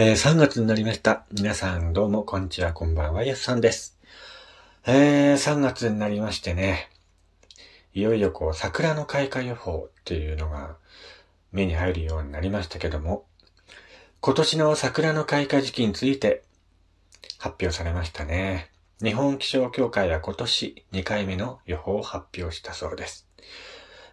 えー、3月になりました。皆さんどうもこんにちは、こんばんは、やすさんです。えー、3月になりましてね、いよいよこう、桜の開花予報っていうのが目に入るようになりましたけども、今年の桜の開花時期について発表されましたね。日本気象協会は今年2回目の予報を発表したそうです。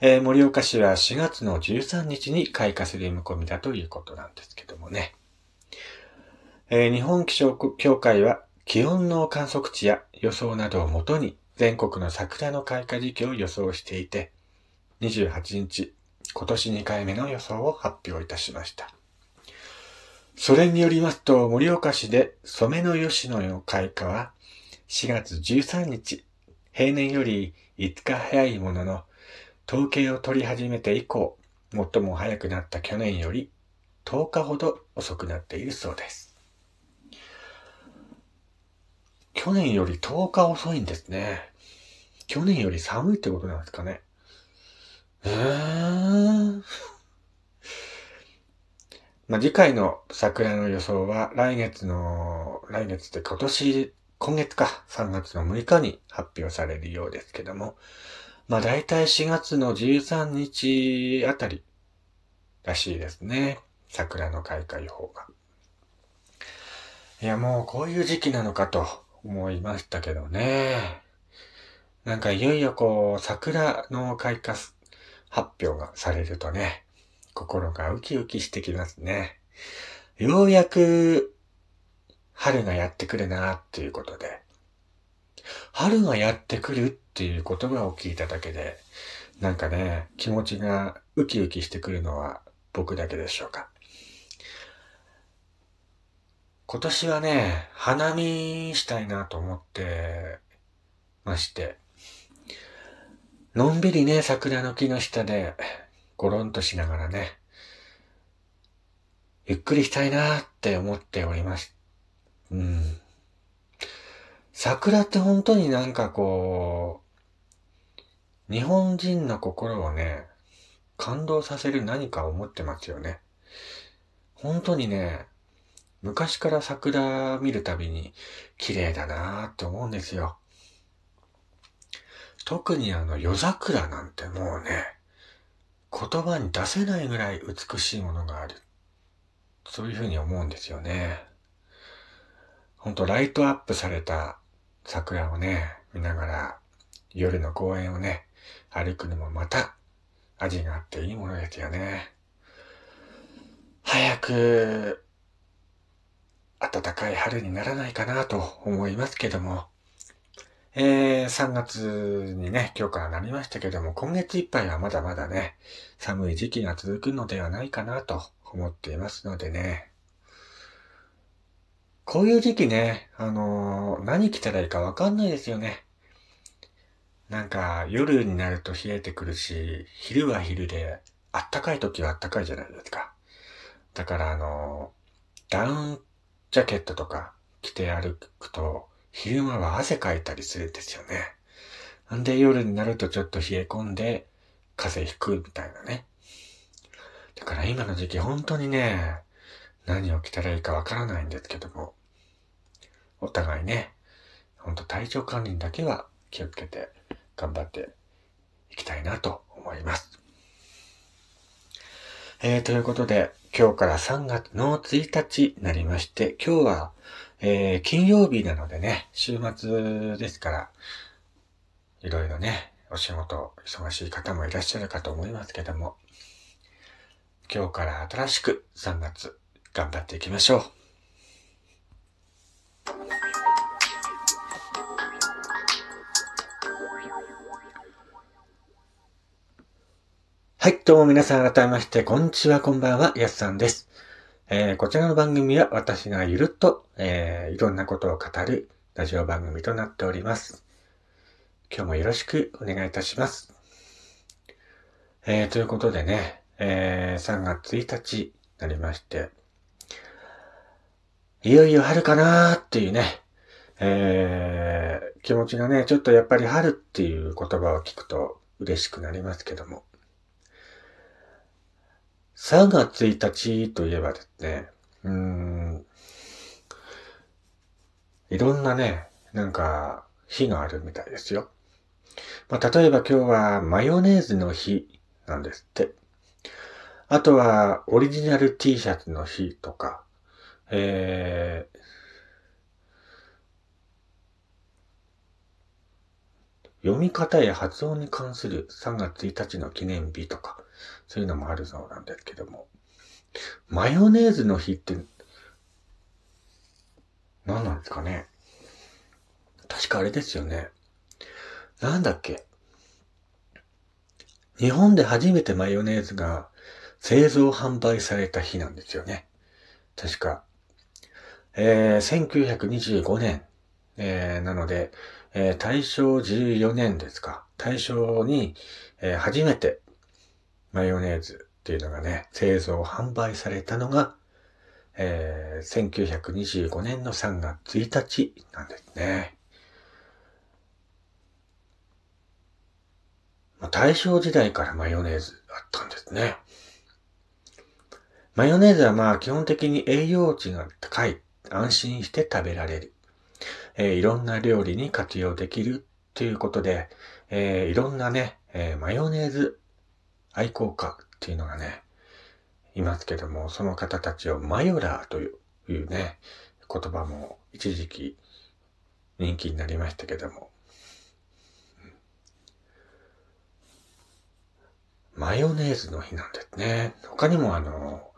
えー、盛岡市は4月の13日に開花する見込みだということなんですけどもね。えー、日本気象協会は気温の観測値や予想などをもとに全国の桜の開花時期を予想していて、28日、今年2回目の予想を発表いたしました。それによりますと、盛岡市で染めの吉野の開花は4月13日、平年より5日早いものの、統計を取り始めて以降、最も早くなった去年より10日ほど遅くなっているそうです。去年より10日遅いんですね。去年より寒いってことなんですかね。えー。まあ、次回の桜の予想は来月の、来月って今年、今月か、3月の6日に発表されるようですけども、まあ大体4月の13日あたりらしいですね。桜の開花予報が。いやもうこういう時期なのかと思いましたけどね。なんかいよいよこう、桜の開花発表がされるとね、心がウキウキしてきますね。ようやく、春がやってくるなっていうことで、春がやってくるっていう言葉を聞いただけで、なんかね、気持ちがウキウキしてくるのは僕だけでしょうか。今年はね、花見したいなと思ってまして、のんびりね、桜の木の下で、ゴロンとしながらね、ゆっくりしたいなって思っております。うん。桜って本当になんかこう、日本人の心をね、感動させる何かを持ってますよね。本当にね、昔から桜見るたびに綺麗だなーって思うんですよ。特にあの夜桜なんてもうね、言葉に出せないぐらい美しいものがある。そういうふうに思うんですよね。ほんとライトアップされた桜をね、見ながら夜の公園をね、歩くのもまた味があっていいものですよね。早く暖かい春にならないかなと思いますけども、えー、3月にね、今日からなりましたけども、今月いっぱいはまだまだね、寒い時期が続くのではないかなと思っていますのでね。こういう時期ね、あのー、何着たらいいかわかんないですよね。なんか、夜になると冷えてくるし、昼は昼で、あったかい時はあったかいじゃないですか。だからあのー、ダウンジャケットとか着て歩くと、昼間は汗かいたりするんですよね。なんで夜になるとちょっと冷え込んで、風邪ひくみたいなね。だから今の時期本当にね、何を着たらいいかわからないんですけども、お互いね、ほんと体調管理だけは気をつけて頑張っていきたいなと思います。えー、ということで、今日から3月の1日になりまして、今日は、えー、金曜日なのでね、週末ですから、いろいろね、お仕事忙しい方もいらっしゃるかと思いますけども、今日から新しく3月頑張っていきましょう。はい、どうも皆さん改めまして、こんにちは、こんばんは、やすさんです。えー、こちらの番組は私がゆるっと、えー、いろんなことを語るラジオ番組となっております。今日もよろしくお願いいたします。えー、ということでね、えー、3月1日になりまして、いよいよ春かなーっていうね、えー、気持ちがね、ちょっとやっぱり春っていう言葉を聞くと嬉しくなりますけども、3月1日といえばですね、うーん、いろんなね、なんか、日があるみたいですよ。まあ、例えば今日はマヨネーズの日なんですって。あとは、オリジナル T シャツの日とか、えー、読み方や発音に関する3月1日の記念日とか、そういうのもあるそうなんですけども。マヨネーズの日って、何なんですかね確かあれですよね。なんだっけ日本で初めてマヨネーズが製造販売された日なんですよね。確か。えー、1925年、えー、なので、えー、大正14年ですか。大正に、えー、初めてマヨネーズっていうのがね、製造販売されたのが、えー、1925年の3月1日なんですね。ま、大正時代からマヨネーズあったんですね。マヨネーズはまあ基本的に栄養値が高い、安心して食べられる。えー、いろんな料理に活用できるということで、えー、いろんなね、えー、マヨネーズ愛好家っていうのがね、いますけども、その方たちをマヨラーというね、言葉も一時期人気になりましたけども、マヨネーズの日なんですね。他にもあの、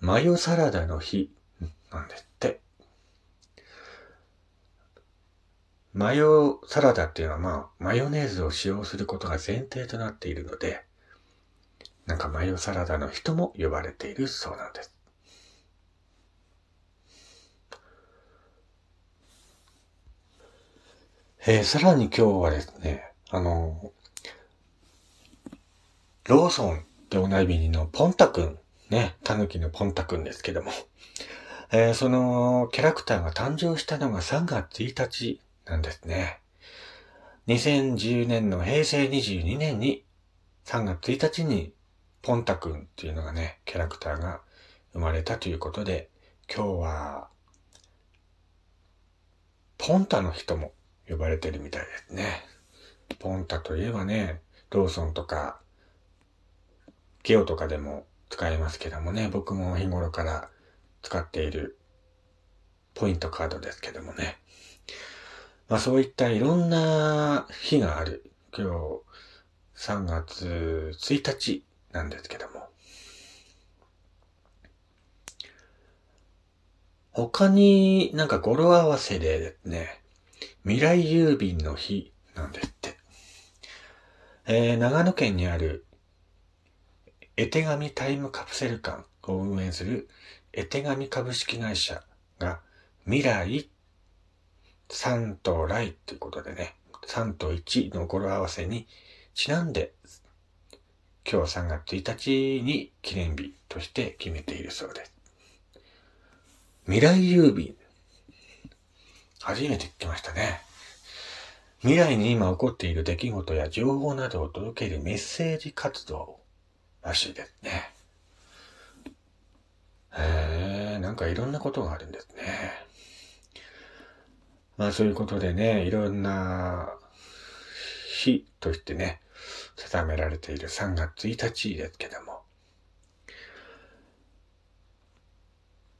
マヨサラダの日なんですって。マヨサラダっていうのはまあ、マヨネーズを使用することが前提となっているので、なんかマヨサラダの人も呼ばれているそうなんです。えー、さらに今日はですね、あの、ローソンでおなじみのポンタくん、ね、タヌキのポンタくんですけども、えー、そのキャラクターが誕生したのが3月1日なんですね。2010年の平成22年に3月1日にポンタくんっていうのがね、キャラクターが生まれたということで、今日は、ポンタの人も呼ばれてるみたいですね。ポンタといえばね、ローソンとかゲオとかでも使えますけどもね、僕も日頃から使っているポイントカードですけどもね。まあそういったいろんな日がある。今日3月1日なんですけども。他になんか語呂合わせでですね、未来郵便の日なんですって。えー、長野県にある絵手紙タイムカプセル館を運営する絵手紙株式会社が未来3と来ということでね、3と1の語呂合わせにちなんで今日3月1日に記念日として決めているそうです。未来郵便。初めて聞きましたね。未来に今起こっている出来事や情報などを届けるメッセージ活動らしいですね。へえ、なんかいろんなことがあるんですね。まあそういうことでね、いろんな日としてね、定められている3月1日ですけども。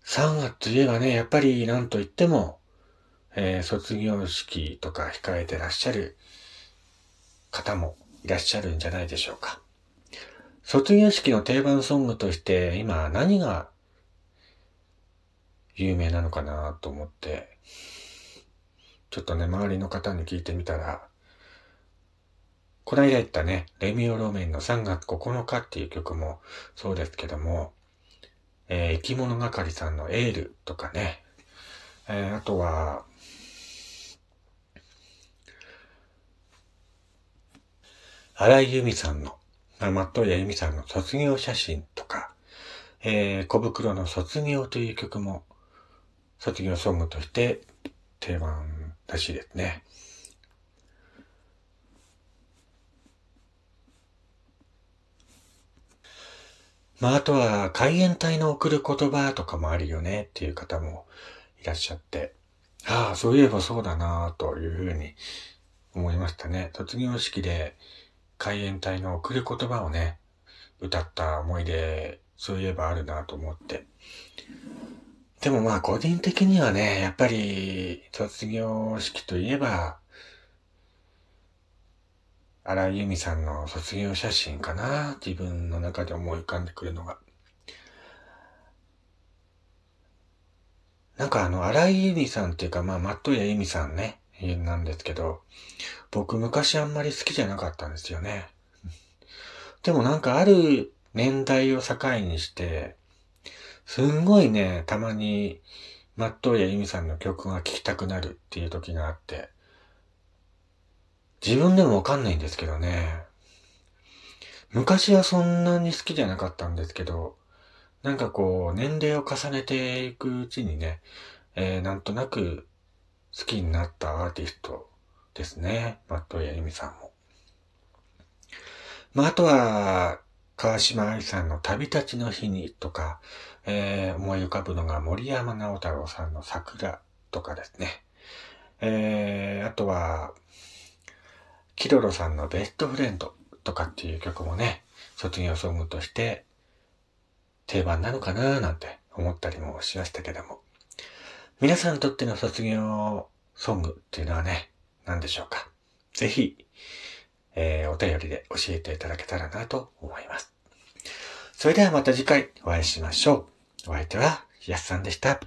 3月といえばね、やっぱりなんといっても、えー、卒業式とか控えてらっしゃる方もいらっしゃるんじゃないでしょうか。卒業式の定番ソングとして今何が有名なのかなと思って、ちょっとね、周りの方に聞いてみたら、こないだ言ったね、レミオロメンの3月9日っていう曲もそうですけども、えー、生き物係さんのエールとかね、えー、あとは、荒井由実さんの松任谷由実さんの卒業写真とか、えー、小袋の卒業という曲も卒業ソングとして定番らしいですね。まあ、あとは、海援隊の送る言葉とかもあるよねっていう方もいらっしゃって、ああ、そういえばそうだなというふうに思いましたね。卒業式で海援隊の送る言葉をね、歌った思い出、そういえばあるなと思って。でもまあ個人的にはね、やっぱり卒業式といえば、荒井由実さんの卒業写真かな自分の中で思い浮かんでくるのが。なんかあの、荒井由実さんっていうか、まあ、松任谷由実さんね、なんですけど、僕昔あんまり好きじゃなかったんですよね。でもなんかある年代を境にして、すんごいね、たまに、松任谷由実さんの曲が聴きたくなるっていう時があって、自分でもわかんないんですけどね。昔はそんなに好きじゃなかったんですけど、なんかこう、年齢を重ねていくうちにね、えー、なんとなく好きになったアーティストですね。マットやゆみさんも。まあ、あとは、川島愛さんの旅立ちの日にとか、えー、思い浮かぶのが森山直太朗さんの桜とかですね。えー、あとは、キロロさんのベストフレンドとかっていう曲もね、卒業ソングとして定番なのかななんて思ったりもしましたけども。皆さんにとっての卒業ソングっていうのはね、何でしょうか？ぜひ、えー、お便りで教えていただけたらなと思います。それではまた次回お会いしましょう。お相手は、やすさんでした。